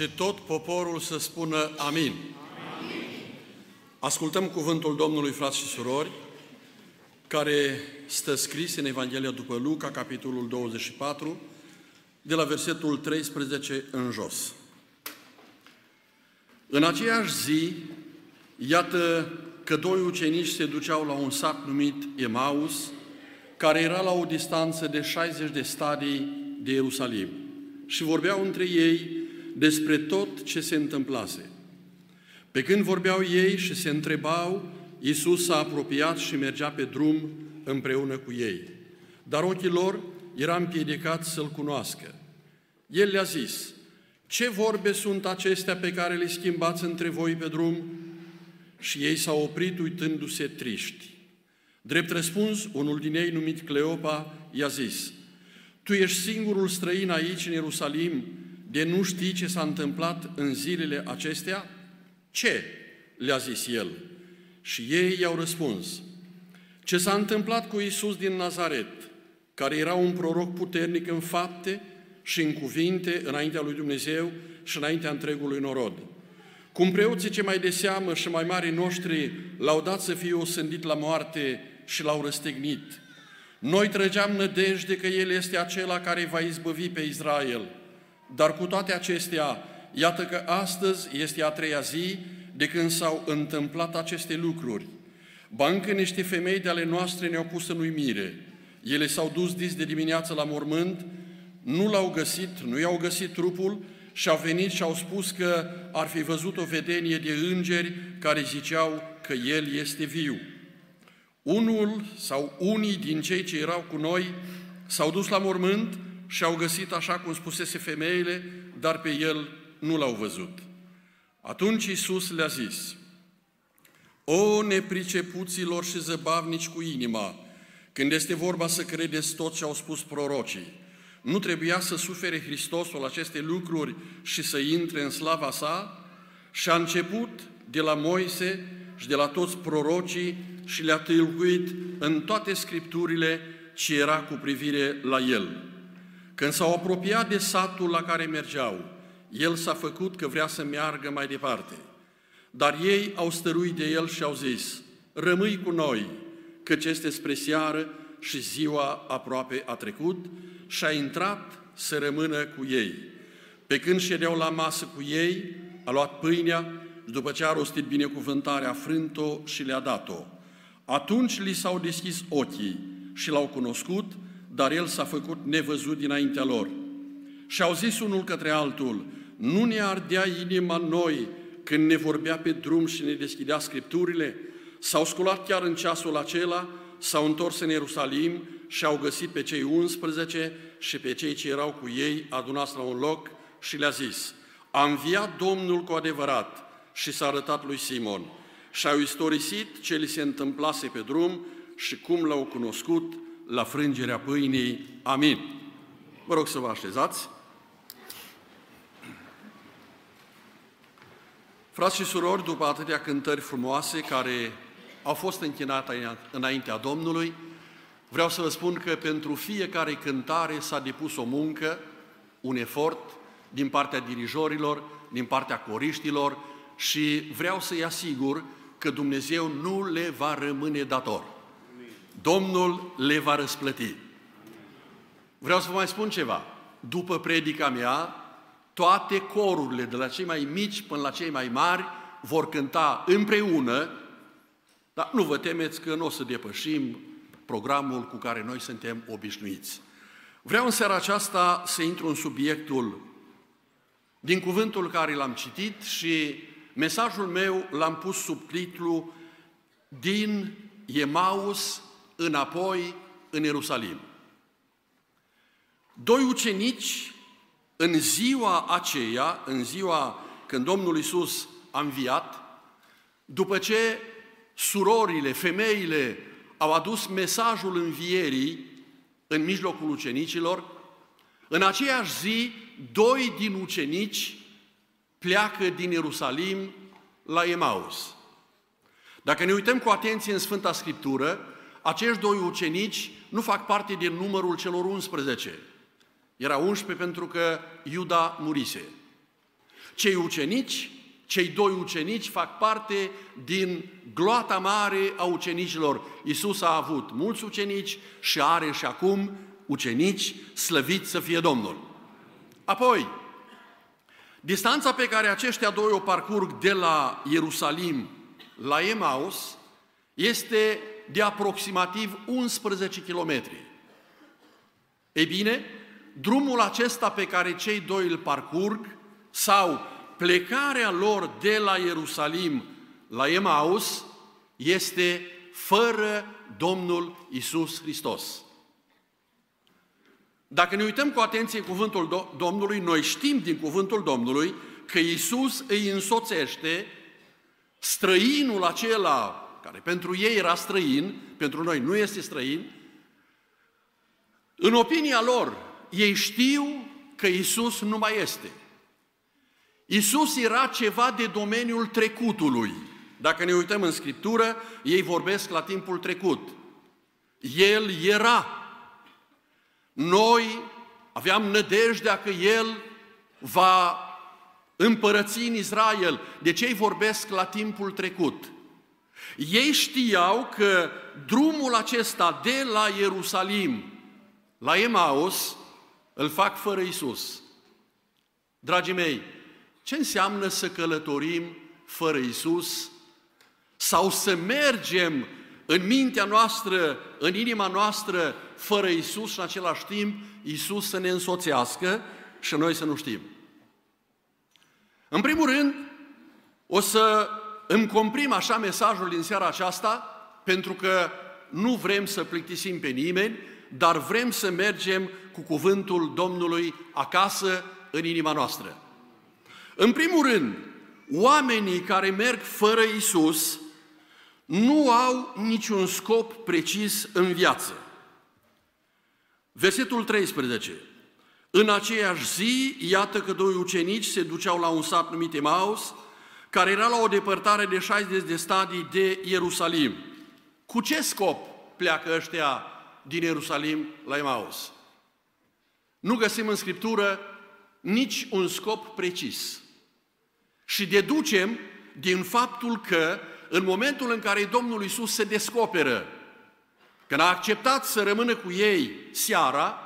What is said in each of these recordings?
Și tot poporul să spună amin. amin. Ascultăm cuvântul Domnului, frați și surori, care stă scris în Evanghelia după Luca, capitolul 24, de la versetul 13 în jos. În aceeași zi, iată că doi ucenici se duceau la un sat numit Emaus, care era la o distanță de 60 de stadii de Ierusalim și vorbeau între ei despre tot ce se întâmplase. Pe când vorbeau ei și se întrebau, Iisus s-a apropiat și mergea pe drum împreună cu ei. Dar ochii lor era împiedicat să-L cunoască. El le-a zis, ce vorbe sunt acestea pe care le schimbați între voi pe drum? Și ei s-au oprit uitându-se triști. Drept răspuns, unul din ei, numit Cleopa, i-a zis, Tu ești singurul străin aici, în Ierusalim, de nu știi ce s-a întâmplat în zilele acestea? Ce? le-a zis el. Și ei i-au răspuns, ce s-a întâmplat cu Isus din Nazaret, care era un proroc puternic în fapte și în cuvinte înaintea lui Dumnezeu și înaintea întregului norod. Cum preoții ce mai de seamă și mai mari noștri l-au dat să fie osândit la moarte și l-au răstignit. Noi trăgeam nădejde că El este acela care va izbăvi pe Israel. Dar cu toate acestea, iată că astăzi este a treia zi de când s-au întâmplat aceste lucruri. Ba încă niște femei de ale noastre ne-au pus în uimire. Ele s-au dus dis de dimineață la mormânt, nu l-au găsit, nu i-au găsit trupul și au venit și au spus că ar fi văzut o vedenie de îngeri care ziceau că El este viu. Unul sau unii din cei ce erau cu noi s-au dus la mormânt și au găsit așa cum spusese femeile, dar pe el nu l-au văzut. Atunci Iisus le-a zis, O nepricepuților și zăbavnici cu inima, când este vorba să credeți tot ce au spus prorocii, nu trebuia să sufere Hristosul aceste lucruri și să intre în slava sa? Și a început de la Moise și de la toți prorocii și le-a tâlcuit în toate scripturile ce era cu privire la el. Când s-au apropiat de satul la care mergeau, el s-a făcut că vrea să meargă mai departe. Dar ei au stăruit de el și au zis, rămâi cu noi, căci este spre seară și ziua aproape a trecut și a intrat să rămână cu ei. Pe când ședeau la masă cu ei, a luat pâinea după ce a rostit binecuvântarea, a frânt-o și le-a dat-o. Atunci li s-au deschis ochii și l-au cunoscut, dar el s-a făcut nevăzut dinaintea lor. Și au zis unul către altul, nu ne ardea inima noi când ne vorbea pe drum și ne deschidea Scripturile? S-au sculat chiar în ceasul acela, s-au întors în Ierusalim și au găsit pe cei 11 și pe cei ce erau cu ei adunați la un loc și le-a zis, a înviat Domnul cu adevărat și s-a arătat lui Simon și au istorisit ce li se întâmplase pe drum și cum l-au cunoscut la frângerea pâinii. Amin. Vă rog să vă așezați. Frați și surori, după atâtea cântări frumoase care au fost închinate înaintea Domnului, vreau să vă spun că pentru fiecare cântare s-a depus o muncă, un efort din partea dirijorilor, din partea coriștilor și vreau să-i asigur că Dumnezeu nu le va rămâne dator. Domnul le va răsplăti. Vreau să vă mai spun ceva. După predica mea, toate corurile, de la cei mai mici până la cei mai mari, vor cânta împreună, dar nu vă temeți că nu o să depășim programul cu care noi suntem obișnuiți. Vreau în seara aceasta să intru în subiectul din cuvântul care l-am citit și mesajul meu l-am pus sub titlu Din Emaus înapoi în Ierusalim. Doi ucenici în ziua aceea, în ziua când Domnul Isus a înviat, după ce surorile, femeile au adus mesajul învierii în mijlocul ucenicilor, în aceeași zi, doi din ucenici pleacă din Ierusalim la Emaus. Dacă ne uităm cu atenție în Sfânta Scriptură, acești doi ucenici nu fac parte din numărul celor 11. Era 11 pentru că Iuda murise. cei ucenici, cei doi ucenici fac parte din gloata mare a ucenicilor. Isus a avut mulți ucenici și are și acum ucenici, slăviți să fie Domnul. Apoi, distanța pe care aceștia doi o parcurg de la Ierusalim la Emaus este de aproximativ 11 km. Ei bine, drumul acesta pe care cei doi îl parcurg sau plecarea lor de la Ierusalim la Emaus este fără Domnul Isus Hristos. Dacă ne uităm cu atenție cuvântul Domnului, noi știm din cuvântul Domnului că Isus îi însoțește străinul acela care pentru ei era străin, pentru noi nu este străin, în opinia lor, ei știu că Isus nu mai este. Isus era ceva de domeniul trecutului. Dacă ne uităm în Scriptură, ei vorbesc la timpul trecut. El era. Noi aveam nădejdea că El va împărăți în Israel. De ce ei vorbesc la timpul trecut? Ei știau că drumul acesta de la Ierusalim la Emaus îl fac fără Isus. Dragii mei, ce înseamnă să călătorim fără Isus? Sau să mergem în mintea noastră, în inima noastră, fără Isus și în același timp Isus să ne însoțească și noi să nu știm. În primul rând, o să îmi comprim așa mesajul din seara aceasta, pentru că nu vrem să plictisim pe nimeni, dar vrem să mergem cu cuvântul Domnului acasă în inima noastră. În primul rând, oamenii care merg fără Isus nu au niciun scop precis în viață. Versetul 13. În aceeași zi, iată că doi ucenici se duceau la un sat numit Emaus, care era la o depărtare de 60 de stadii de Ierusalim. Cu ce scop pleacă ăștia din Ierusalim la Emaus? Nu găsim în Scriptură nici un scop precis. Și deducem din faptul că în momentul în care Domnul Isus se descoperă, când a acceptat să rămână cu ei seara,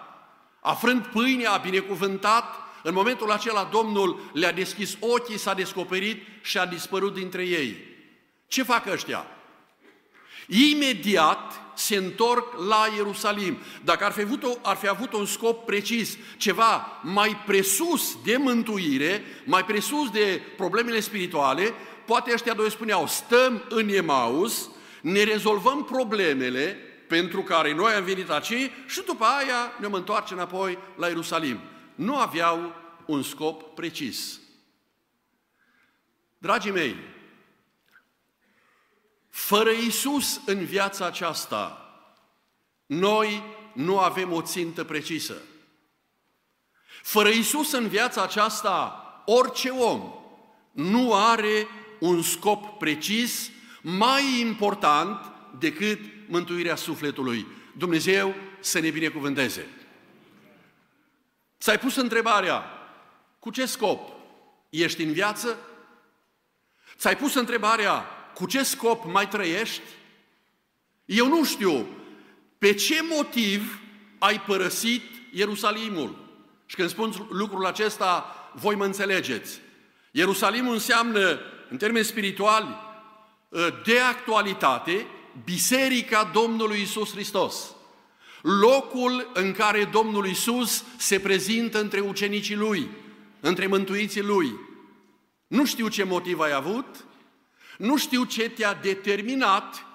afrând pâinea, a binecuvântat, în momentul acela Domnul le-a deschis ochii, s-a descoperit și a dispărut dintre ei. Ce fac ăștia? Imediat se întorc la Ierusalim. Dacă ar fi, avut, o, ar fi avut un scop precis, ceva mai presus de mântuire, mai presus de problemele spirituale, poate ăștia doi spuneau, stăm în Emaus, ne rezolvăm problemele pentru care noi am venit aici și după aia ne întoarcem înapoi la Ierusalim nu aveau un scop precis. Dragii mei, fără Isus în viața aceasta, noi nu avem o țintă precisă. Fără Isus în viața aceasta, orice om nu are un scop precis mai important decât mântuirea sufletului. Dumnezeu să ne binecuvânteze. Ți-ai pus întrebarea, cu ce scop ești în viață? Ți-ai pus întrebarea, cu ce scop mai trăiești? Eu nu știu pe ce motiv ai părăsit Ierusalimul. Și când spun lucrul acesta, voi mă înțelegeți. Ierusalimul înseamnă, în termeni spirituali, de actualitate, Biserica Domnului Isus Hristos locul în care Domnul Isus se prezintă între ucenicii Lui, între mântuiții Lui. Nu știu ce motiv ai avut, nu știu ce te-a determinat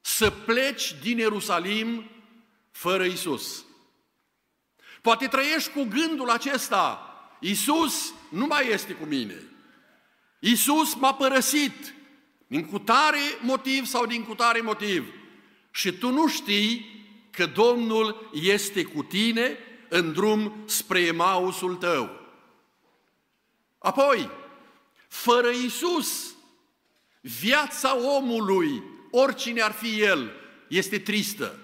să pleci din Ierusalim fără Isus. Poate trăiești cu gândul acesta, Isus nu mai este cu mine. Isus m-a părăsit din cutare motiv sau din cutare motiv. Și tu nu știi că Domnul este cu tine în drum spre Emausul tău. Apoi, fără Isus, viața omului, oricine ar fi el, este tristă.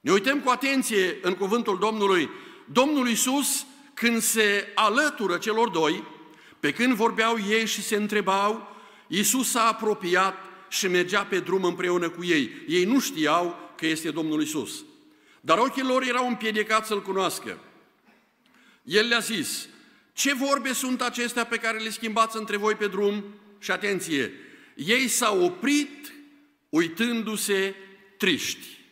Ne uităm cu atenție în cuvântul Domnului. Domnul Isus, când se alătură celor doi, pe când vorbeau ei și se întrebau, Iisus s-a apropiat și mergea pe drum împreună cu ei. Ei nu știau că este Domnul Isus. Dar ochii lor erau împiedicați să-L cunoască. El le-a zis, ce vorbe sunt acestea pe care le schimbați între voi pe drum? Și atenție, ei s-au oprit uitându-se triști.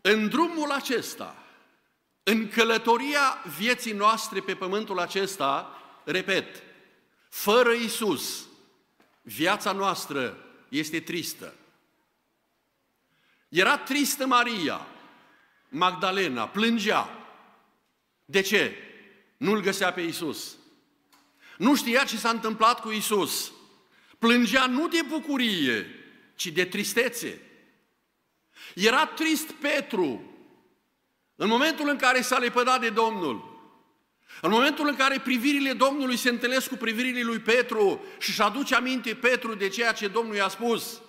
În drumul acesta, în călătoria vieții noastre pe pământul acesta, repet, fără Isus, viața noastră este tristă. Era tristă Maria, Magdalena, plângea. De ce? Nu-L găsea pe Isus. Nu știa ce s-a întâmplat cu Isus. Plângea nu de bucurie, ci de tristețe. Era trist Petru în momentul în care s-a lepădat de Domnul. În momentul în care privirile Domnului se întâlnesc cu privirile lui Petru și își aduce aminte Petru de ceea ce Domnul i-a spus,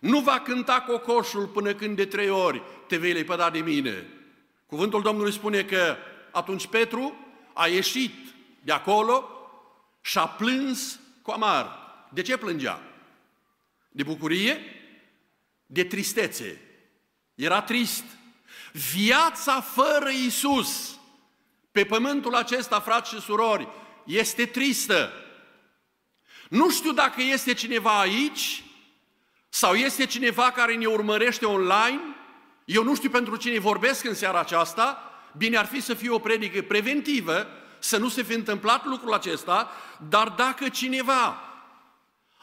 nu va cânta cocoșul până când de trei ori te vei lepăda de mine. Cuvântul Domnului spune că atunci Petru a ieșit de acolo și a plâns cu amar. De ce plângea? De bucurie? De tristețe. Era trist. Viața fără Isus pe pământul acesta, frați și surori, este tristă. Nu știu dacă este cineva aici sau este cineva care ne urmărește online. Eu nu știu pentru cine vorbesc în seara aceasta. Bine ar fi să fie o predică preventivă, să nu se fi întâmplat lucrul acesta, dar dacă cineva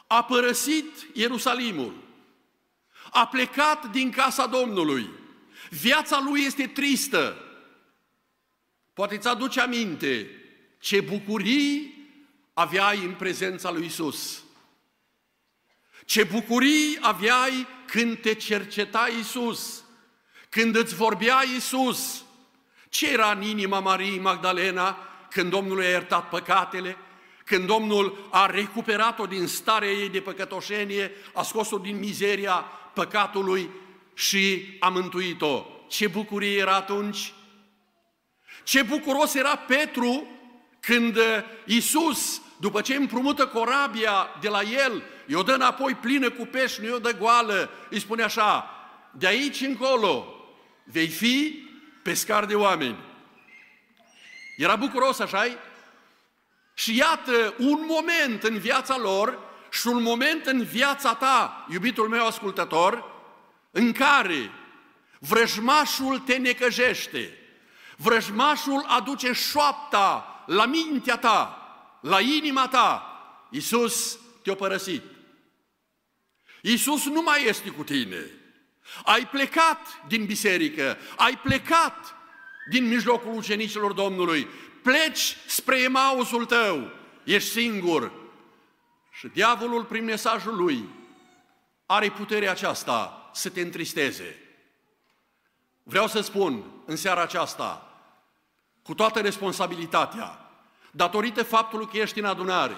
a părăsit Ierusalimul, a plecat din casa Domnului, viața lui este tristă, Poate îți aduce aminte ce bucurii aveai în prezența lui Isus. Ce bucurii aveai când te cerceta Isus, când îți vorbea Isus. Ce era în inima Mariei Magdalena când Domnul i-a iertat păcatele, când Domnul a recuperat-o din starea ei de păcătoșenie, a scos-o din mizeria păcatului și a mântuit-o. Ce bucurie era atunci! Ce bucuros era Petru când Iisus, după ce împrumută corabia de la el, i-o dă înapoi plină cu pești, nu i-o dă goală, îi spune așa, de aici încolo vei fi pescar de oameni. Era bucuros, așa -i? Și iată un moment în viața lor și un moment în viața ta, iubitul meu ascultător, în care vrăjmașul te necăjește, Vrăjmașul aduce șoapta la mintea ta, la inima ta. Iisus te-a părăsit. Iisus nu mai este cu tine. Ai plecat din biserică, ai plecat din mijlocul ucenicilor Domnului, pleci spre Emausul tău, ești singur. Și diavolul, prin mesajul lui, are puterea aceasta să te întristeze. Vreau să spun în seara aceasta, cu toată responsabilitatea, datorită faptului că ești în adunare,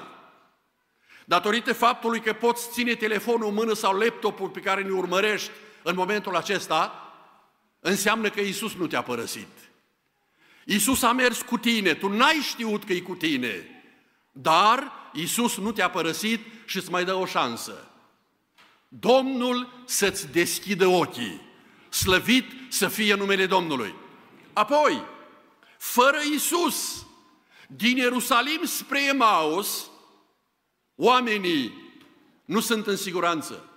datorită faptului că poți ține telefonul în mână sau laptopul pe care ne urmărești în momentul acesta, înseamnă că Isus nu te-a părăsit. Isus a mers cu tine, tu n-ai știut că e cu tine, dar Isus nu te-a părăsit și îți mai dă o șansă. Domnul să-ți deschidă ochii, slăvit să fie numele Domnului. Apoi, fără Isus, din Ierusalim spre Emaus, oamenii nu sunt în siguranță.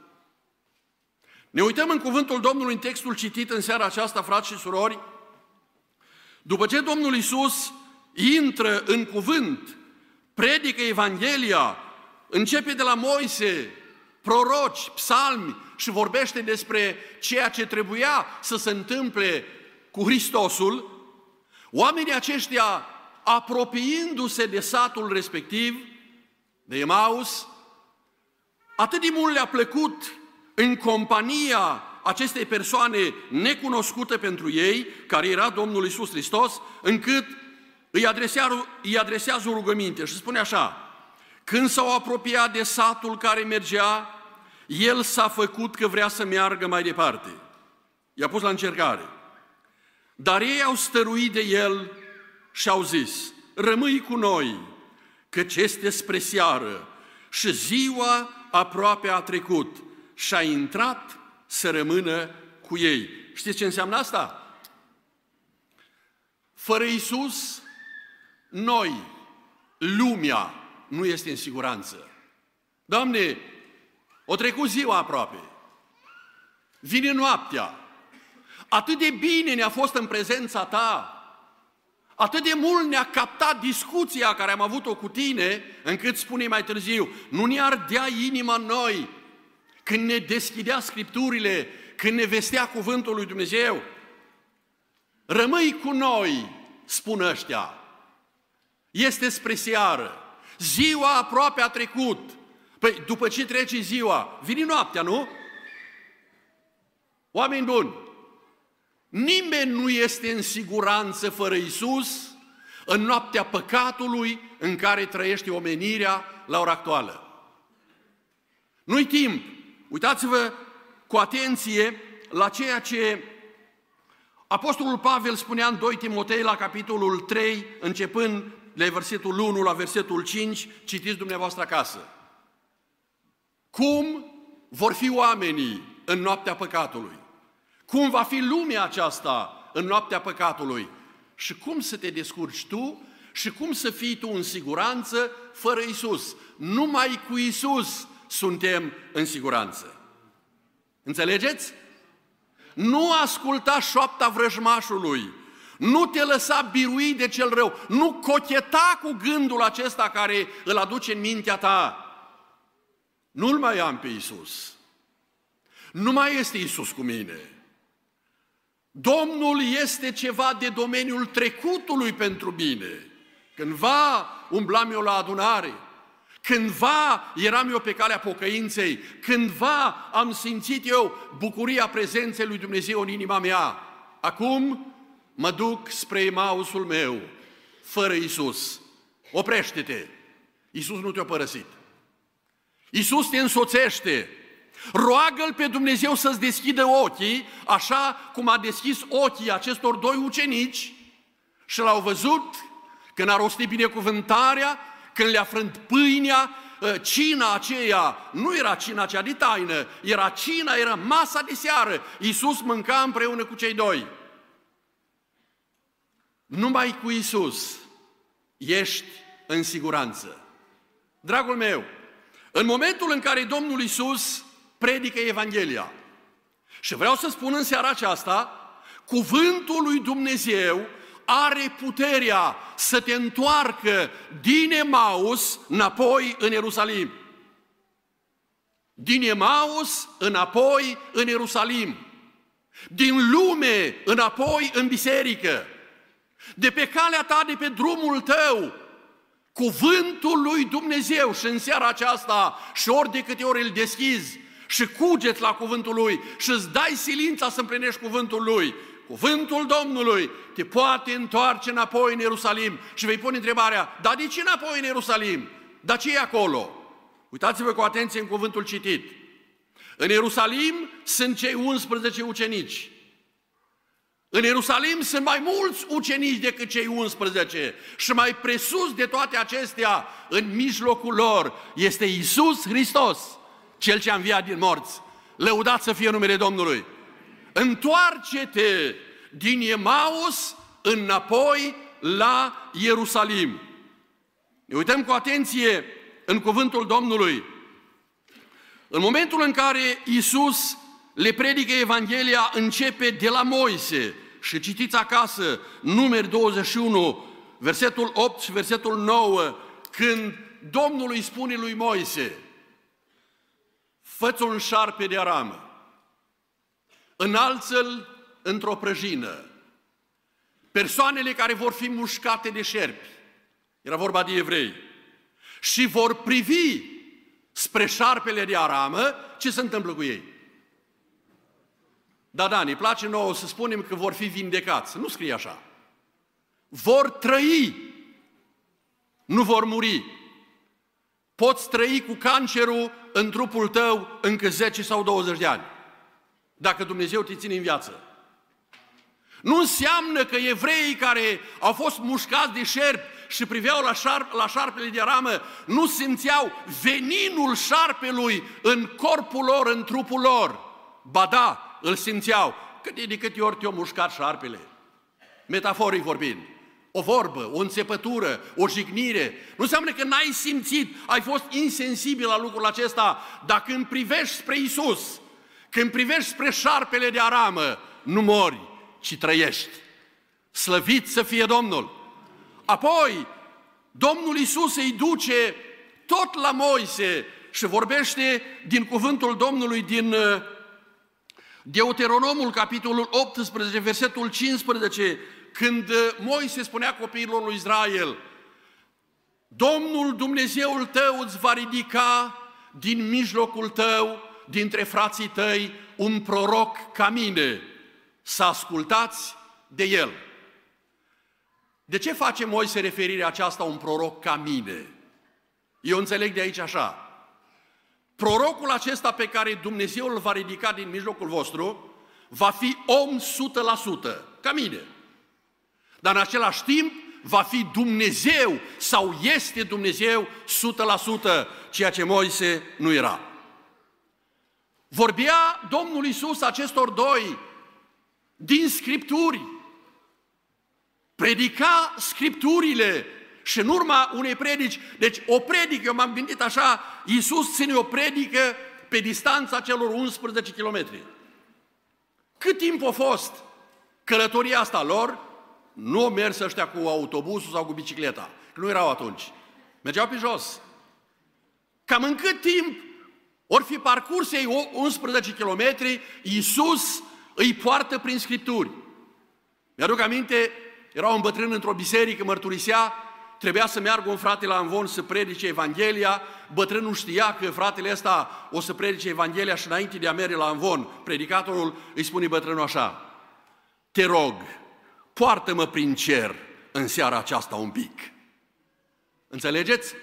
Ne uităm în cuvântul Domnului în textul citit în seara aceasta, frați și surori, după ce Domnul Isus intră în cuvânt, predică Evanghelia, începe de la Moise, proroci, psalmi și vorbește despre ceea ce trebuia să se întâmple cu Hristosul, Oamenii aceștia, apropiindu-se de satul respectiv, de Emaus, atât de mult le-a plăcut în compania acestei persoane necunoscute pentru ei, care era Domnul Isus Hristos, încât îi adresează, îi adresează o rugăminte și spune așa, când s-au apropiat de satul care mergea, el s-a făcut că vrea să meargă mai departe. I-a pus la încercare. Dar ei au stăruit de el și au zis, rămâi cu noi, căci este spre seară și ziua aproape a trecut și a intrat să rămână cu ei. Știți ce înseamnă asta? Fără Isus, noi, lumea, nu este în siguranță. Doamne, o trecut ziua aproape. Vine noaptea. Atât de bine ne-a fost în prezența Ta, atât de mult ne-a captat discuția care am avut-o cu tine, încât spune mai târziu, nu ne ardea inima noi când ne deschidea Scripturile, când ne vestea cuvântul lui Dumnezeu. Rămâi cu noi, spun ăștia. Este spre seară. Ziua aproape a trecut. Păi, după ce trece ziua, vine noaptea, nu? Oameni buni, nimeni nu este în siguranță fără Isus în noaptea păcatului în care trăiește omenirea la ora actuală. Nu-i timp. Uitați-vă cu atenție la ceea ce Apostolul Pavel spunea în 2 Timotei la capitolul 3, începând de versetul 1 la versetul 5, citiți dumneavoastră acasă. Cum vor fi oamenii în noaptea păcatului? Cum va fi lumea aceasta în noaptea păcatului? Și cum să te descurci tu și cum să fii tu în siguranță fără Isus? Numai cu Isus suntem în siguranță. Înțelegeți? Nu asculta șoapta vrăjmașului, nu te lăsa birui de cel rău, nu cocheta cu gândul acesta care îl aduce în mintea ta. Nu-L mai am pe Isus. Nu mai este Isus cu mine. Domnul este ceva de domeniul trecutului pentru mine. Cândva umblam eu la adunare, cândva eram eu pe calea pocăinței, cândva am simțit eu bucuria prezenței lui Dumnezeu în inima mea. Acum mă duc spre Emausul meu, fără Isus. Oprește-te! Isus nu te-a părăsit. Isus te însoțește. Roagă-L pe Dumnezeu să-ți deschidă ochii, așa cum a deschis ochii acestor doi ucenici și l-au văzut când a rostit binecuvântarea, când le-a frânt pâinea, ă, cina aceea nu era cina cea de taină, era cina, era masa de seară. Iisus mânca împreună cu cei doi. Numai cu Isus ești în siguranță. Dragul meu, în momentul în care Domnul Isus predică Evanghelia, și vreau să spun în seara aceasta, cuvântul lui Dumnezeu are puterea să te întoarcă din Emaus înapoi în Ierusalim. Din Emaus înapoi în Ierusalim. Din lume înapoi în biserică. De pe calea ta, de pe drumul tău, cuvântul lui Dumnezeu și în seara aceasta și ori de câte ori îl deschizi și cugeți la cuvântul lui și îți dai silința să împlinești cuvântul lui, cuvântul Domnului te poate întoarce înapoi în Ierusalim și vei pune întrebarea, dar de ce înapoi în Ierusalim? Dar ce e acolo? Uitați-vă cu atenție în cuvântul citit. În Ierusalim sunt cei 11 ucenici. În Ierusalim sunt mai mulți ucenici decât cei 11 și mai presus de toate acestea, în mijlocul lor, este Isus Hristos, Cel ce a înviat din morți. Lăudat să fie numele Domnului! Întoarce-te din Emaus înapoi la Ierusalim. Ne uităm cu atenție în cuvântul Domnului. În momentul în care Isus le predică Evanghelia, începe de la Moise. Și citiți acasă, numeri 21, versetul 8 și versetul 9, când Domnul îi spune lui Moise, fă un șarpe de aramă, înalță-l într-o prăjină. Persoanele care vor fi mușcate de șerpi, era vorba de evrei, și vor privi spre șarpele de aramă, ce se întâmplă cu ei? Da, da, ne place nouă să spunem că vor fi vindecați. Nu scrie așa. Vor trăi, nu vor muri. Poți trăi cu cancerul în trupul tău încă 10 sau 20 de ani, dacă Dumnezeu te ține în viață. Nu înseamnă că evreii care au fost mușcați de șerpi și priveau la, șarp, la șarpele de ramă nu simțeau veninul șarpelui în corpul lor, în trupul lor. Ba da, îl simțeau. Cât de câte ori te-au mușcat șarpele? Metaforic vorbind. O vorbă, o înțepătură, o jignire. Nu înseamnă că n-ai simțit, ai fost insensibil la lucrul acesta, dar când privești spre Isus, când privești spre șarpele de aramă, nu mori, ci trăiești. Slăvit să fie Domnul! Apoi, Domnul Isus îi duce tot la Moise și vorbește din cuvântul Domnului din uh, Deuteronomul, capitolul 18, versetul 15, când uh, Moise spunea copiilor lui Israel, Domnul Dumnezeul tău îți va ridica din mijlocul tău, dintre frații tăi, un proroc ca mine, să ascultați de el. De ce face Moise referirea aceasta un proroc ca mine? Eu înțeleg de aici așa. Prorocul acesta pe care Dumnezeu îl va ridica din mijlocul vostru va fi om 100%, ca mine. Dar în același timp va fi Dumnezeu sau este Dumnezeu 100%, ceea ce Moise nu era. Vorbea Domnul Isus acestor doi din Scripturi, predica Scripturile și în urma unei predici, deci o predică, eu m-am gândit așa, Iisus ține o predică pe distanța celor 11 km. Cât timp a fost călătoria asta lor? Nu au mers ăștia cu autobuzul sau cu bicicleta, că nu erau atunci. Mergeau pe jos. Cam în cât timp ori fi parcurs ei 11 km, Iisus îi poartă prin Scripturi. Mi-aduc aminte, era un bătrân într-o biserică, mărturisea, trebuia să meargă un frate la Anvon să predice Evanghelia, bătrânul știa că fratele ăsta o să predice Evanghelia și înainte de a merge la Anvon, predicatorul îi spune bătrânul așa, te rog, poartă-mă prin cer în seara aceasta un pic. Înțelegeți?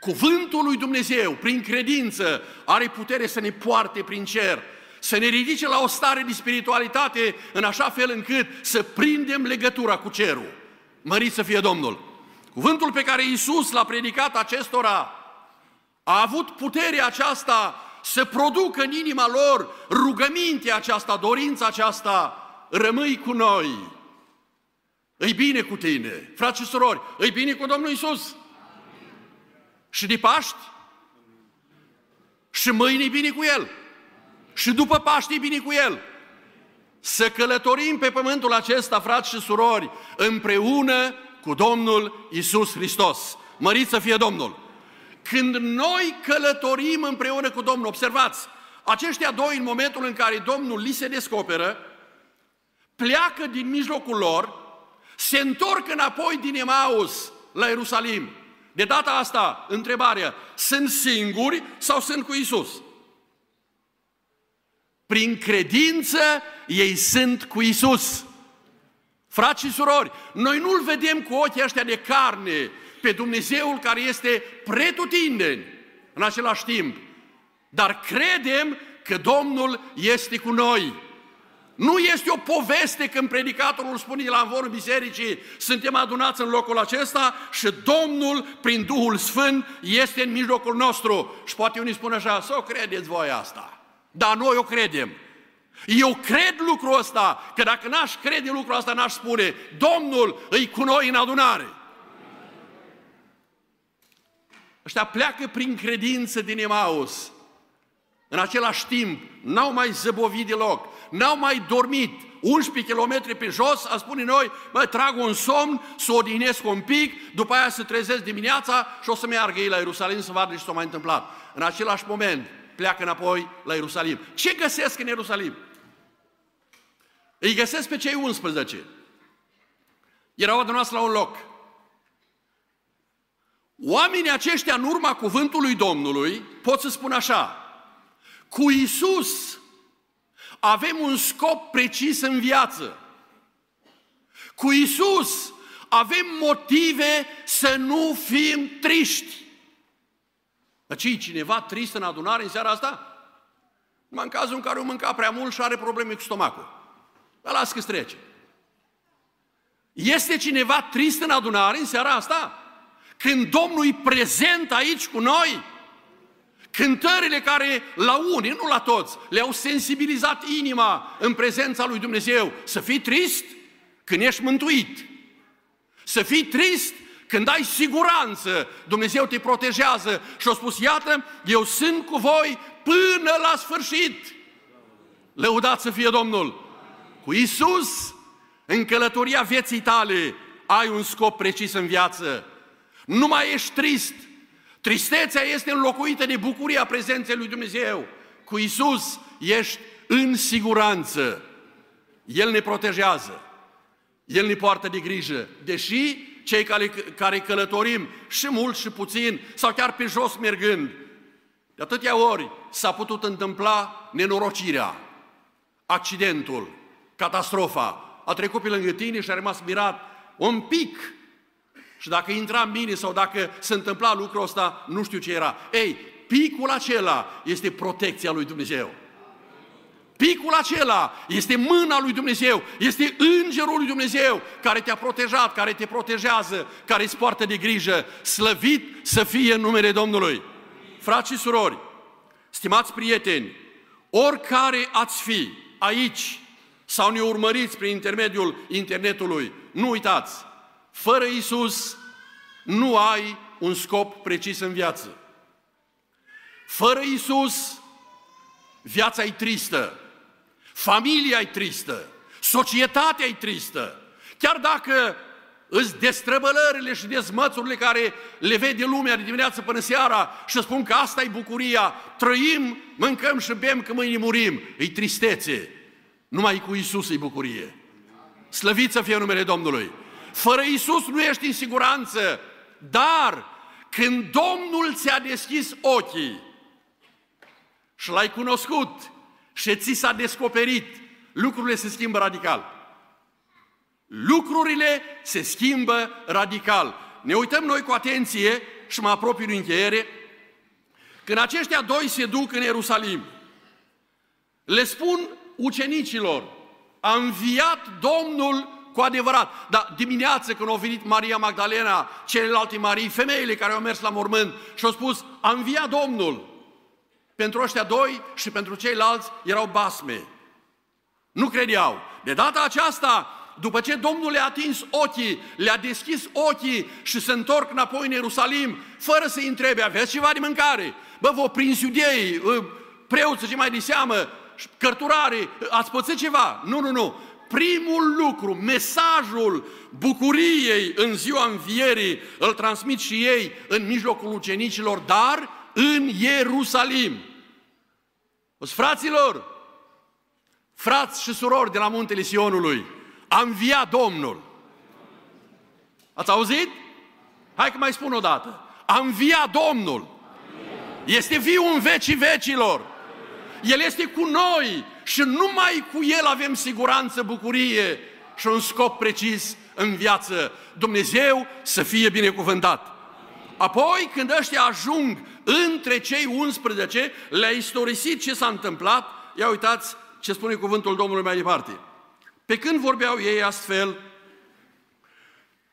Cuvântul lui Dumnezeu, prin credință, are putere să ne poarte prin cer să ne ridice la o stare de spiritualitate în așa fel încât să prindem legătura cu cerul. Mărit să fie Domnul! Cuvântul pe care Iisus l-a predicat acestora a avut puterea aceasta să producă în inima lor rugămintea aceasta, dorința aceasta, rămâi cu noi. Îi bine cu tine, frați și surori, îi bine cu Domnul Iisus. Și de Paști? Și mâine bine cu El și după Paști bine cu El. Să călătorim pe pământul acesta, frați și surori, împreună cu Domnul Isus Hristos. Mărit să fie Domnul! Când noi călătorim împreună cu Domnul, observați, aceștia doi, în momentul în care Domnul li se descoperă, pleacă din mijlocul lor, se întorc înapoi din Emaus la Ierusalim. De data asta, întrebarea, sunt singuri sau sunt cu Isus? Prin credință ei sunt cu Isus. Frați și surori, noi nu-L vedem cu ochii ăștia de carne pe Dumnezeul care este pretutindeni în același timp, dar credem că Domnul este cu noi. Nu este o poveste când predicatorul spune la învorul bisericii, suntem adunați în locul acesta și Domnul, prin Duhul Sfânt, este în mijlocul nostru. Și poate unii spun așa, să o credeți voi asta. Dar noi o credem. Eu cred lucrul ăsta, că dacă n-aș crede lucrul ăsta, n-aș spune, Domnul îi cu noi în adunare. Ăștia pleacă prin credință din Emaus. În același timp, n-au mai zăbovit deloc, n-au mai dormit 11 km pe jos, a spune noi, mă, trag un somn, să odihnesc un pic, după aia să trezesc dimineața și o să meargă ei la Ierusalim să vadă ce s-a mai întâmplat. În același moment, pleacă înapoi la Ierusalim. Ce găsesc în Ierusalim? Îi găsesc pe cei 11. Erau adunați la un loc. Oamenii aceștia, în urma cuvântului Domnului, pot să spun așa, cu Isus avem un scop precis în viață. Cu Isus avem motive să nu fim triști. Dar ce cineva trist în adunare în seara asta? Numai în cazul în care o mânca prea mult și are probleme cu stomacul. Dar las că trece. Este cineva trist în adunare în seara asta? Când Domnul e prezent aici cu noi? Cântările care la unii, nu la toți, le-au sensibilizat inima în prezența lui Dumnezeu. Să fii trist când ești mântuit. Să fii trist când ai siguranță, Dumnezeu te protejează și a spus, iată, eu sunt cu voi până la sfârșit. Lăudați să fie Domnul! Cu Isus, în călătoria vieții tale, ai un scop precis în viață. Nu mai ești trist. Tristețea este înlocuită de bucuria prezenței lui Dumnezeu. Cu Isus ești în siguranță. El ne protejează. El ne poartă de grijă. Deși cei care, care călătorim și mult și puțin, sau chiar pe jos mergând, de atâtea ori s-a putut întâmpla nenorocirea, accidentul, catastrofa. A trecut pe lângă tine și a rămas mirat un pic. Și dacă intra în mine sau dacă se întâmpla lucrul ăsta, nu știu ce era. Ei, picul acela este protecția lui Dumnezeu. Picul acela este mâna lui Dumnezeu, este îngerul lui Dumnezeu care te-a protejat, care te protejează, care îți poartă de grijă. Slăvit să fie în numele Domnului. Frați și surori, stimați prieteni, oricare ați fi aici sau ne urmăriți prin intermediul internetului, nu uitați, fără Isus nu ai un scop precis în viață. Fără Isus, viața e tristă, familia e tristă, societatea e tristă. Chiar dacă îți destrăbălările și dezmățurile care le vede lumea de dimineață până seara și spun că asta e bucuria, trăim, mâncăm și bem că mâine murim. E tristețe. Numai cu Isus e bucurie. Slăvit să fie numele Domnului. Fără Isus nu ești în siguranță, dar când Domnul ți-a deschis ochii și l-ai cunoscut și ți s-a descoperit, lucrurile se schimbă radical. Lucrurile se schimbă radical. Ne uităm noi cu atenție și mă apropii în încheiere. Când aceștia doi se duc în Ierusalim, le spun ucenicilor, a înviat Domnul cu adevărat. Dar dimineață când au venit Maria Magdalena, celelalte Marii, femeile care au mers la mormânt și au spus, a înviat Domnul. Pentru ăștia doi și pentru ceilalți erau basme. Nu credeau. De data aceasta, după ce Domnul le-a atins ochii, le-a deschis ochii și se întorc înapoi în Ierusalim, fără să-i întrebe, aveți ceva de mâncare? Bă, vă prins iudei, preoți, ce mai de seamă, cărturare, ați pățit ceva? Nu, nu, nu. Primul lucru, mesajul bucuriei în ziua învierii, îl transmit și ei în mijlocul ucenicilor, dar în Ierusalim. Fraților, frați și surori de la muntele Sionului, a înviat Domnul. Ați auzit? Hai că mai spun o dată. A înviat Domnul. Este viu în vecii vecilor. El este cu noi și numai cu El avem siguranță, bucurie și un scop precis în viață. Dumnezeu să fie binecuvântat. Apoi, când ăștia ajung între cei 11, le-a istorisit ce s-a întâmplat, ia uitați ce spune cuvântul Domnului mai departe. Pe când vorbeau ei astfel,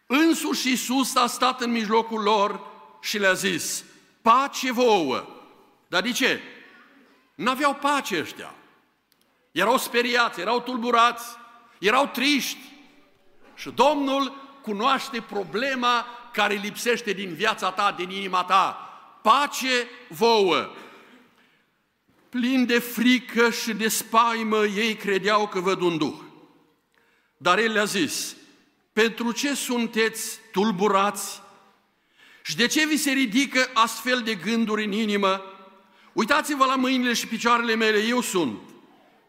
însuși Iisus a stat în mijlocul lor și le-a zis, pace vouă. Dar de ce? N-aveau pace ăștia. Erau speriați, erau tulburați, erau triști. Și Domnul cunoaște problema care lipsește din viața ta, din inima ta. Pace vouă. Plin de frică și de spaimă, ei credeau că văd un duh. Dar el le-a zis, pentru ce sunteți tulburați și de ce vi se ridică astfel de gânduri în inimă? Uitați-vă la mâinile și picioarele mele, eu sunt.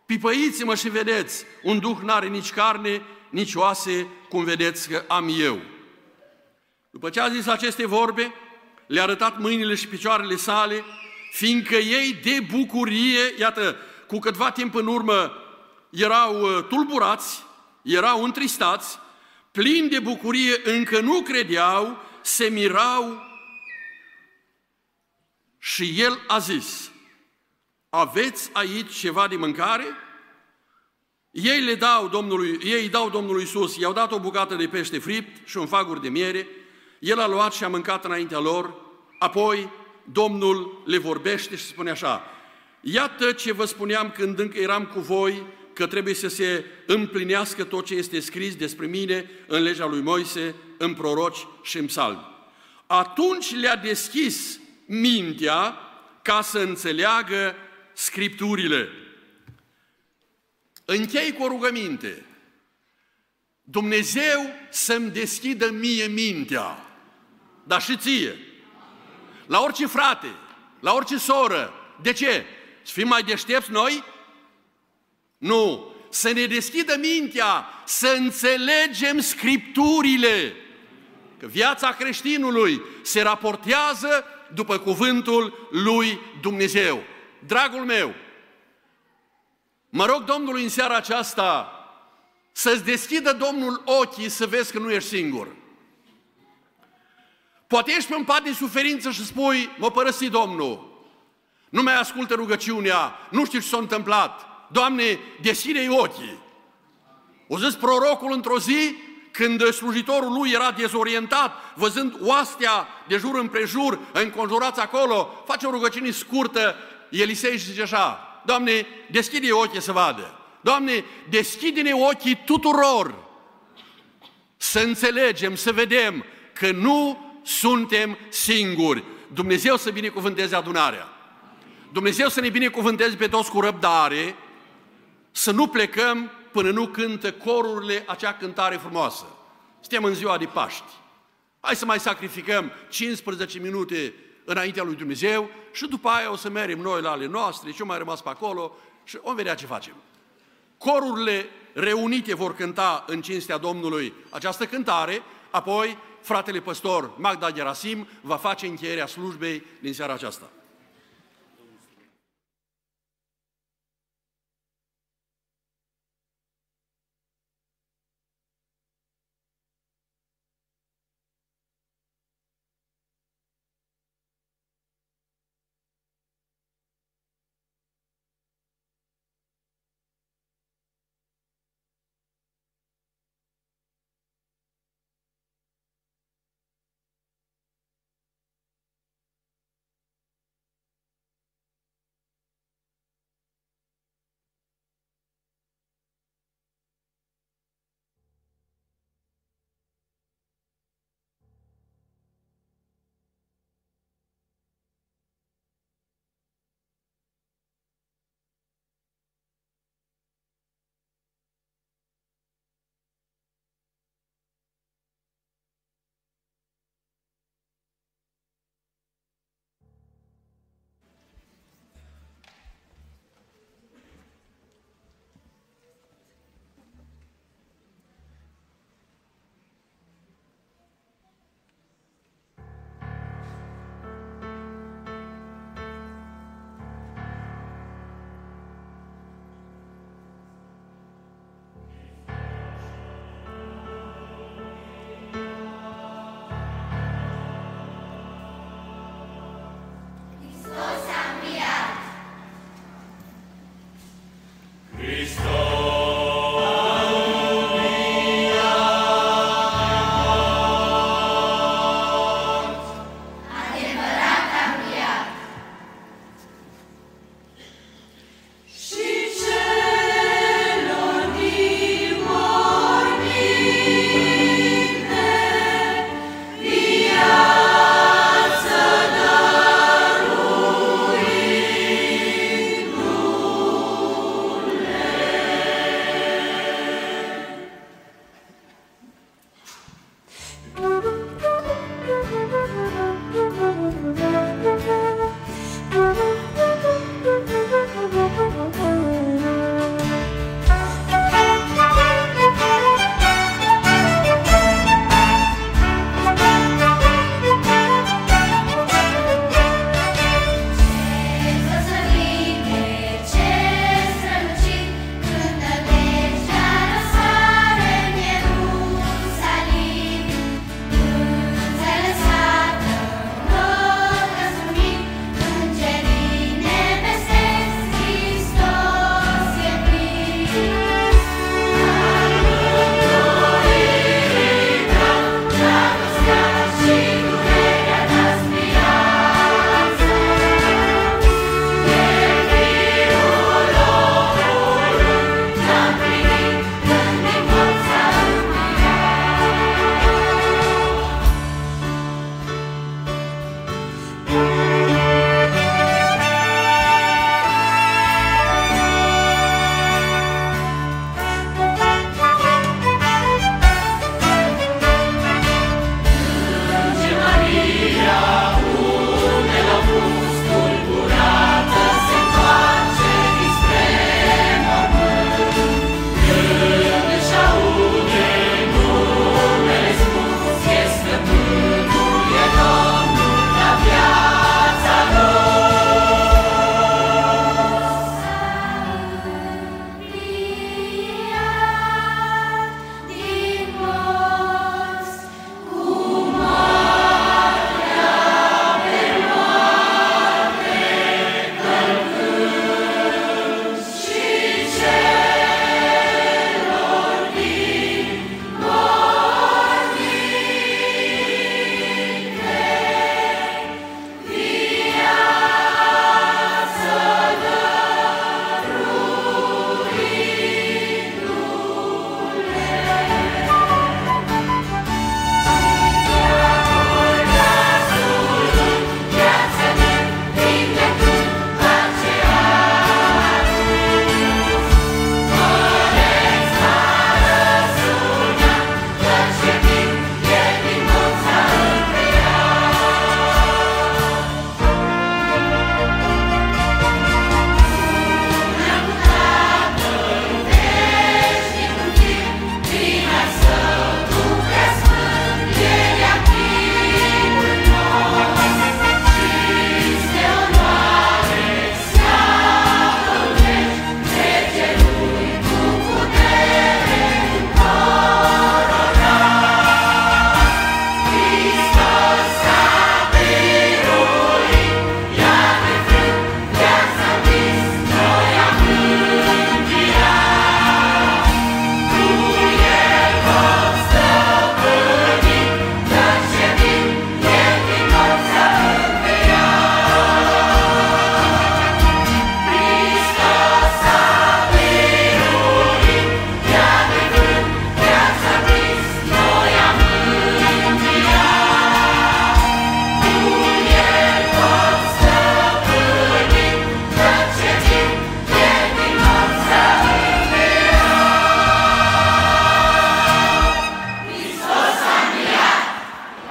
Pipăiți-mă și vedeți, un duh n-are nici carne, nici oase, cum vedeți că am eu. După ce a zis aceste vorbe, le-a arătat mâinile și picioarele sale, fiindcă ei de bucurie, iată, cu câtva timp în urmă erau uh, tulburați, erau întristați, plini de bucurie, încă nu credeau, se mirau și el a zis, aveți aici ceva de mâncare? Ei le dau Domnului, ei dau Domnului Iisus, i-au dat o bucată de pește fript și un fagur de miere, el a luat și a mâncat înaintea lor, apoi Domnul le vorbește și spune așa, Iată ce vă spuneam când încă eram cu voi, că trebuie să se împlinească tot ce este scris despre mine în legea lui Moise, în proroci și în psalmi. Atunci le-a deschis mintea ca să înțeleagă Scripturile. Închei cu o rugăminte. Dumnezeu să-mi deschidă mie mintea, dar și ție. La orice frate, la orice soră. De ce? Să fim mai deștepți noi? Nu. Să ne deschidă mintea, să înțelegem Scripturile. Că viața creștinului se raportează după cuvântul lui Dumnezeu. Dragul meu, mă rog Domnului în seara aceasta să-ți deschidă Domnul ochii să vezi că nu ești singur. Poate ești pe un pat de suferință și spui, mă părăsi Domnul, nu mai ascultă rugăciunea, nu știu ce s-a întâmplat. Doamne, deschide-i ochii. O zis prorocul într-o zi, când slujitorul lui era dezorientat, văzând oastea de jur împrejur, înconjurați acolo, face o rugăciune scurtă, Elisei și zice așa, Doamne, deschide ochii să vadă. Doamne, deschide-ne ochii tuturor să înțelegem, să vedem că nu suntem singuri. Dumnezeu să binecuvânteze adunarea. Dumnezeu să ne binecuvânteze pe toți cu răbdare, să nu plecăm până nu cântă corurile acea cântare frumoasă. Suntem în ziua de Paști. Hai să mai sacrificăm 15 minute înaintea lui Dumnezeu și după aia o să mergem noi la ale noastre, ce mai rămas pe acolo și vom vedea ce facem. Corurile reunite vor cânta în cinstea Domnului această cântare, apoi fratele păstor Magda Gerasim va face încheierea slujbei din seara aceasta.